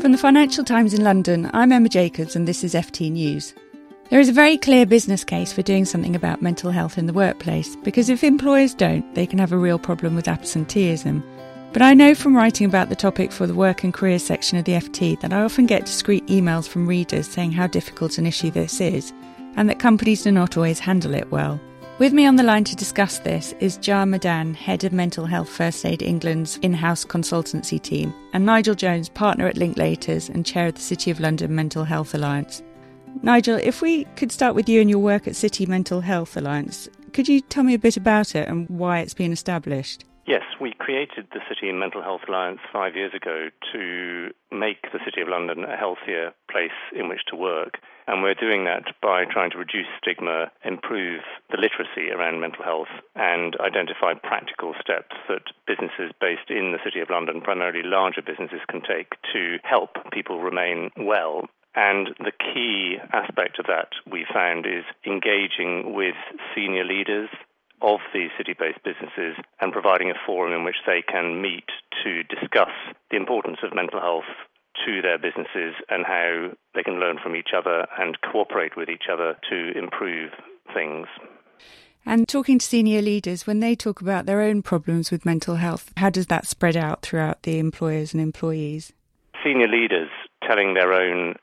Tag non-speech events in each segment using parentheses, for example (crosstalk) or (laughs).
From the Financial Times in London, I'm Emma Jacobs and this is FT News. There is a very clear business case for doing something about mental health in the workplace because if employers don't, they can have a real problem with absenteeism. But I know from writing about the topic for the work and career section of the FT that I often get discreet emails from readers saying how difficult an issue this is and that companies do not always handle it well. With me on the line to discuss this is Jaan Madan, Head of Mental Health First Aid England's in house consultancy team, and Nigel Jones, Partner at Linklaters and Chair of the City of London Mental Health Alliance. Nigel, if we could start with you and your work at City Mental Health Alliance, could you tell me a bit about it and why it's been established? Yes, we created the City Mental Health Alliance five years ago to make the City of London a healthier place in which to work. And we're doing that by trying to reduce stigma, improve the literacy around mental health, and identify practical steps that businesses based in the City of London, primarily larger businesses, can take to help people remain well and the key aspect of that we found is engaging with senior leaders of these city based businesses and providing a forum in which they can meet to discuss the importance of mental health to their businesses and how they can learn from each other and cooperate with each other to improve things. And talking to senior leaders, when they talk about their own problems with mental health, how does that spread out throughout the employers and employees? Senior leaders telling their own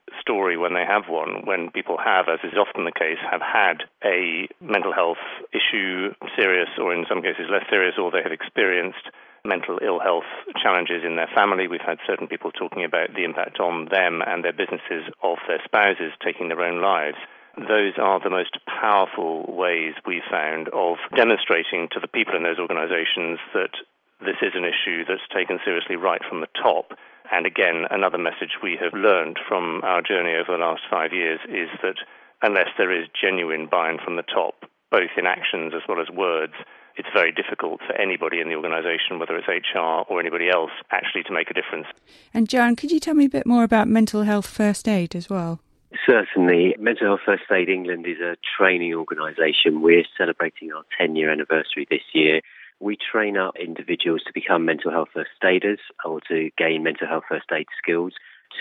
when they have one, when people have, as is often the case, have had a mental health issue, serious or in some cases less serious, or they have experienced mental ill health challenges in their family. We've had certain people talking about the impact on them and their businesses of their spouses taking their own lives. Those are the most powerful ways we found of demonstrating to the people in those organizations that this is an issue that's taken seriously right from the top. And again, another message we have learned from our journey over the last five years is that unless there is genuine buy in from the top, both in actions as well as words, it's very difficult for anybody in the organisation, whether it's HR or anybody else, actually to make a difference. And John, could you tell me a bit more about mental health first aid as well? Certainly. Mental Health First Aid England is a training organisation. We're celebrating our 10 year anniversary this year. We train up individuals to become mental health first aiders or to gain mental health first aid skills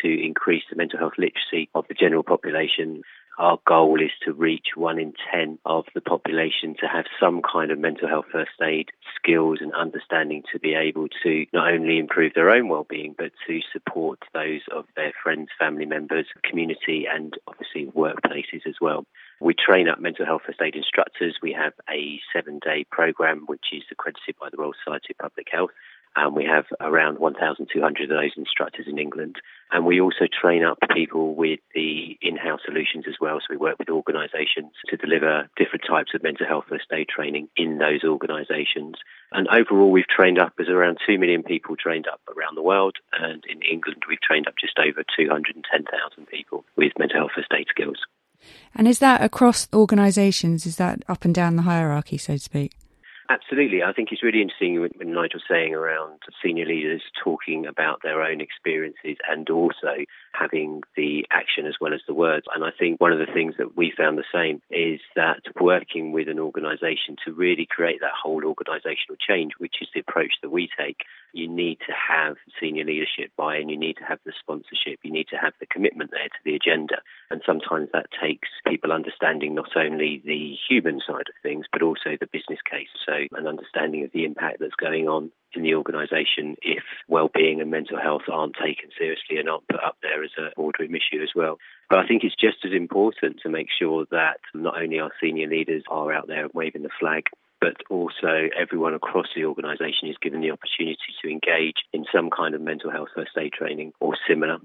to increase the mental health literacy of the general population. Our goal is to reach one in 10 of the population to have some kind of mental health first aid skills and understanding to be able to not only improve their own well-being, but to support those of their friends, family members, community, and obviously workplaces as well. We train up mental health first aid instructors. We have a seven day program, which is accredited by the Royal Society of Public Health and we have around 1,200 of those instructors in England. And we also train up people with the in-house solutions as well. So we work with organisations to deliver different types of mental health first aid training in those organisations. And overall, we've trained up as around 2 million people trained up around the world. And in England, we've trained up just over 210,000 people with mental health first aid skills. And is that across organisations? Is that up and down the hierarchy, so to speak? Absolutely. I think it's really interesting when Nigel's saying around senior leaders talking about their own experiences and also having the action as well as the words. And I think one of the things that we found the same is that working with an organization to really create that whole organizational change, which is the approach that we take, you need to have senior leadership buy-in, you need to have the sponsorship, you need to have the commitment there to the agenda. And sometimes that takes people understanding not only the human side of things, but also the business case. So an understanding of the impact that's going on in the organisation if well-being and mental health aren't taken seriously and aren't put up there as a boardroom issue as well. But I think it's just as important to make sure that not only our senior leaders are out there waving the flag, but also everyone across the organisation is given the opportunity to engage in some kind of mental health first aid training or similar.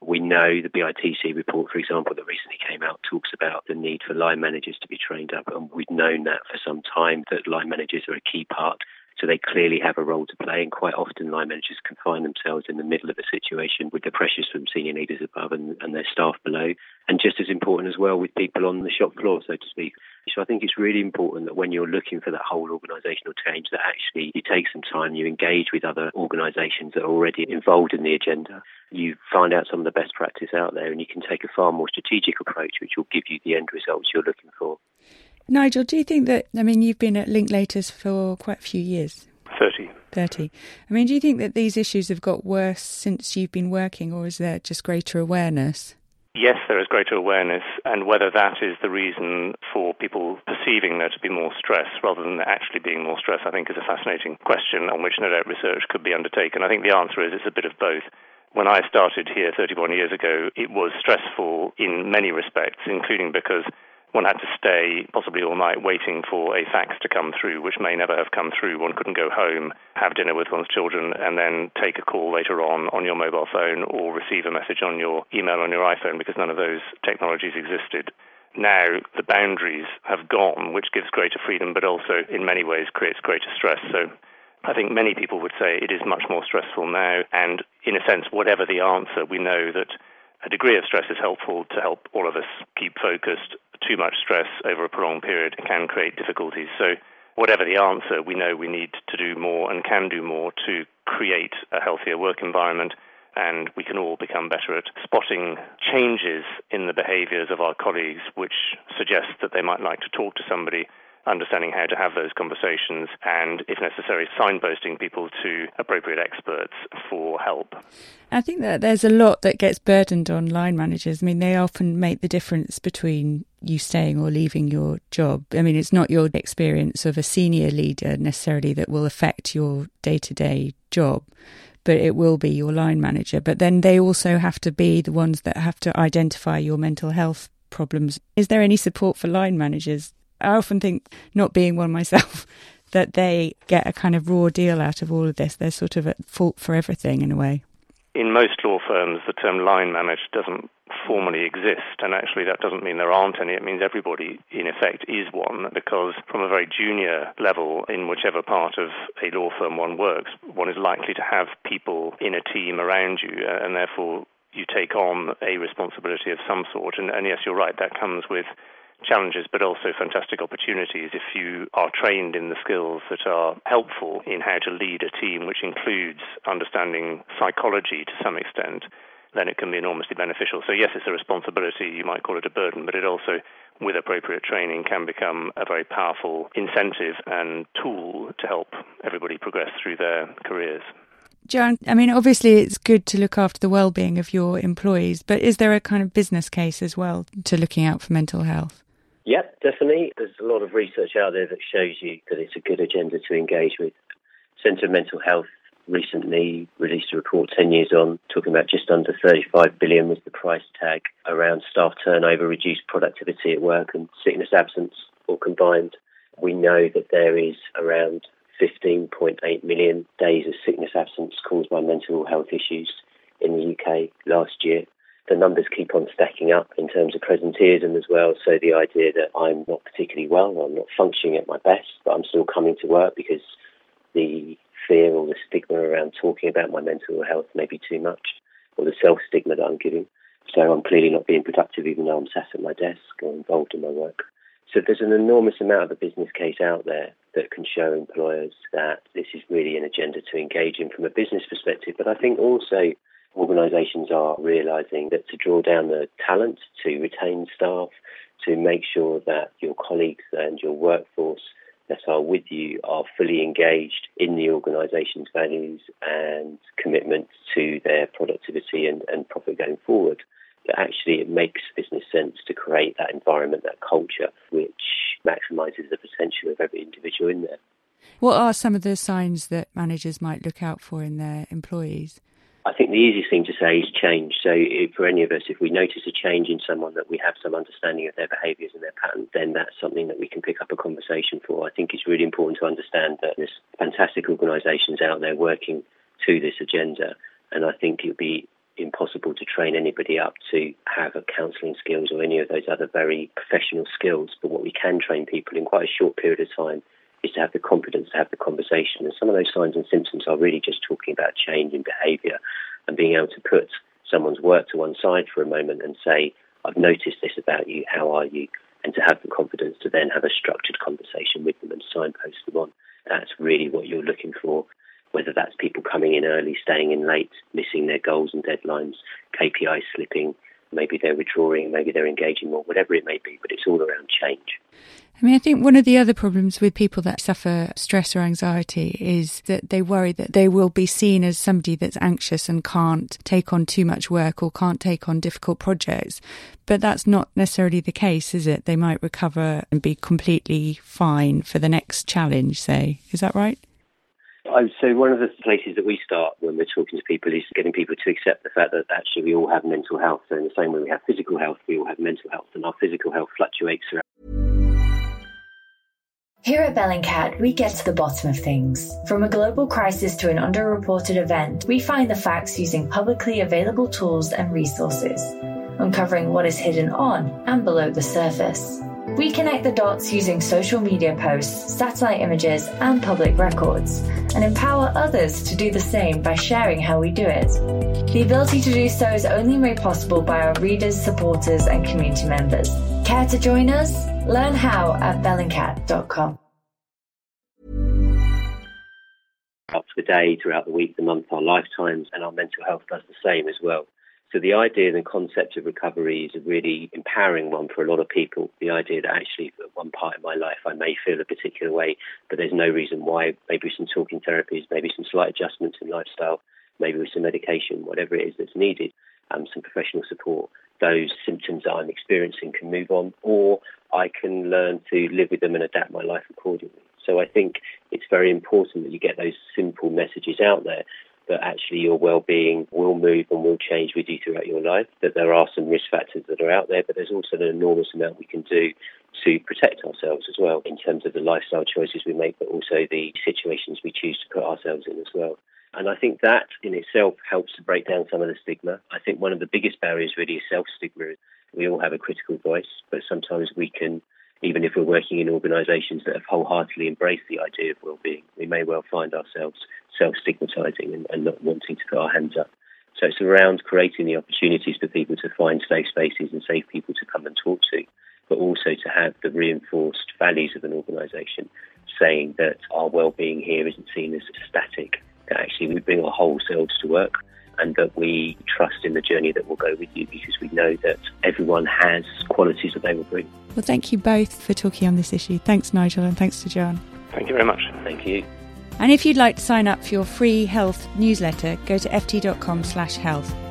We know the BITC report, for example, that recently came out talks about the need for line managers to be trained up, and we've known that for some time that line managers are a key part so they clearly have a role to play, and quite often line managers can find themselves in the middle of a situation with the pressures from senior leaders above and, and their staff below. And just as important as well with people on the shop floor, so to speak. So I think it's really important that when you're looking for that whole organisational change, that actually you take some time, you engage with other organisations that are already involved in the agenda, you find out some of the best practice out there, and you can take a far more strategic approach, which will give you the end results you're looking for. Nigel, do you think that, I mean, you've been at Linklaters for quite a few years. 30. 30. I mean, do you think that these issues have got worse since you've been working, or is there just greater awareness? Yes, there is greater awareness, and whether that is the reason for people perceiving there to be more stress rather than there actually being more stress, I think is a fascinating question on which no doubt research could be undertaken. I think the answer is it's a bit of both. When I started here 31 years ago, it was stressful in many respects, including because one had to stay possibly all night waiting for a fax to come through, which may never have come through. One couldn't go home, have dinner with one's children, and then take a call later on on your mobile phone or receive a message on your email on your iPhone because none of those technologies existed. Now the boundaries have gone, which gives greater freedom, but also in many ways creates greater stress. So I think many people would say it is much more stressful now. And in a sense, whatever the answer, we know that a degree of stress is helpful to help all of us keep focused too much stress over a prolonged period can create difficulties. So, whatever the answer, we know we need to do more and can do more to create a healthier work environment. And we can all become better at spotting changes in the behaviors of our colleagues, which suggest that they might like to talk to somebody understanding how to have those conversations, and if necessary, signposting people to appropriate experts for help. I think that there's a lot that gets burdened on line managers. I mean, they often make the difference between you staying or leaving your job. I mean, it's not your experience of a senior leader necessarily that will affect your day to day job but it will be your line manager. But then they also have to be the ones that have to identify your mental health problems. Is there any support for line managers I often think, not being one myself, (laughs) that they get a kind of raw deal out of all of this. They're sort of at fault for everything in a way. In most law firms, the term line manager doesn't formally exist, and actually that doesn't mean there aren't any. It means everybody, in effect, is one, because from a very junior level, in whichever part of a law firm one works, one is likely to have people in a team around you, uh, and therefore you take on a responsibility of some sort. And, and yes, you're right, that comes with challenges but also fantastic opportunities if you are trained in the skills that are helpful in how to lead a team, which includes understanding psychology to some extent, then it can be enormously beneficial. So, yes, it's a responsibility, you might call it a burden, but it also, with appropriate training, can become a very powerful incentive and tool to help everybody progress through their careers. John, I mean, obviously it's good to look after the well-being of your employees, but is there a kind of business case as well to looking out for mental health? Yep, definitely. There's a lot of research out there that shows you that it's a good agenda to engage with. Centre of Mental Health recently released a report 10 years on talking about just under 35 billion was the price tag around staff turnover, reduced productivity at work and sickness absence all combined. We know that there is around 15.8 million days of sickness absence caused by mental health issues in the UK last year the numbers keep on stacking up in terms of presenteeism as well. So the idea that I'm not particularly well, I'm not functioning at my best, but I'm still coming to work because the fear or the stigma around talking about my mental health may be too much, or the self stigma that I'm giving. So I'm clearly not being productive even though I'm sat at my desk or involved in my work. So there's an enormous amount of a business case out there that can show employers that this is really an agenda to engage in from a business perspective. But I think also organisations are realising that to draw down the talent, to retain staff, to make sure that your colleagues and your workforce that are with you are fully engaged in the organisation's values and commitment to their productivity and, and profit going forward. That actually it makes business sense to create that environment, that culture, which maximises the potential of every individual in there. What are some of the signs that managers might look out for in their employees? I think the easiest thing to say is change. So, if, for any of us, if we notice a change in someone that we have some understanding of their behaviours and their patterns, then that's something that we can pick up a conversation for. I think it's really important to understand that there's fantastic organisations out there working to this agenda, and I think it would be impossible to train anybody up to have a counselling skills or any of those other very professional skills. But what we can train people in quite a short period of time is to have the confidence to have the conversation. And some of those signs and symptoms are really just talking about change in behaviour and being able to put someone's work to one side for a moment and say, I've noticed this about you, how are you? And to have the confidence to then have a structured conversation with them and signpost them on. That's really what you're looking for, whether that's people coming in early, staying in late, missing their goals and deadlines, KPI slipping, maybe they're withdrawing, maybe they're engaging more, whatever it may be, but it's all around change. I mean, I think one of the other problems with people that suffer stress or anxiety is that they worry that they will be seen as somebody that's anxious and can't take on too much work or can't take on difficult projects. But that's not necessarily the case, is it? They might recover and be completely fine for the next challenge, say. Is that right? I say one of the places that we start when we're talking to people is getting people to accept the fact that actually we all have mental health. So in the same way we have physical health, we all have mental health, and our physical health fluctuates around. Here at Bellingcat, we get to the bottom of things. From a global crisis to an underreported event, we find the facts using publicly available tools and resources, uncovering what is hidden on and below the surface. We connect the dots using social media posts, satellite images, and public records, and empower others to do the same by sharing how we do it. The ability to do so is only made possible by our readers, supporters, and community members. Care to join us? Learn how at bellingcat.com. Up to the day, throughout the week, the month, our lifetimes, and our mental health does the same as well. So the idea and concept of recovery is a really empowering one for a lot of people. The idea that actually at one part of my life I may feel a particular way, but there's no reason why. Maybe some talking therapies, maybe some slight adjustments in lifestyle, maybe with some medication, whatever it is that's needed, um, some professional support. Those symptoms that I'm experiencing can move on, or I can learn to live with them and adapt my life accordingly. So I think it's very important that you get those simple messages out there that actually your well-being will move and will change with you throughout your life, that there are some risk factors that are out there, but there's also an enormous amount we can do to protect ourselves as well in terms of the lifestyle choices we make, but also the situations we choose to put ourselves in as well. And I think that in itself helps to break down some of the stigma. I think one of the biggest barriers really is self-stigma. We all have a critical voice, but sometimes we can even if we're working in organisations that have wholeheartedly embraced the idea of well-being, we may well find ourselves self-stigmatising and, and not wanting to put our hands up. So it's around creating the opportunities for people to find safe spaces and safe people to come and talk to, but also to have the reinforced values of an organisation saying that our well-being here isn't seen as static, that actually we bring our whole selves to work and that we trust in the journey that will go with you because we know that everyone has qualities that they will bring. Well, thank you both for talking on this issue. Thanks, Nigel, and thanks to John. Thank you very much. Thank you. And if you'd like to sign up for your free health newsletter, go to ft.com/health.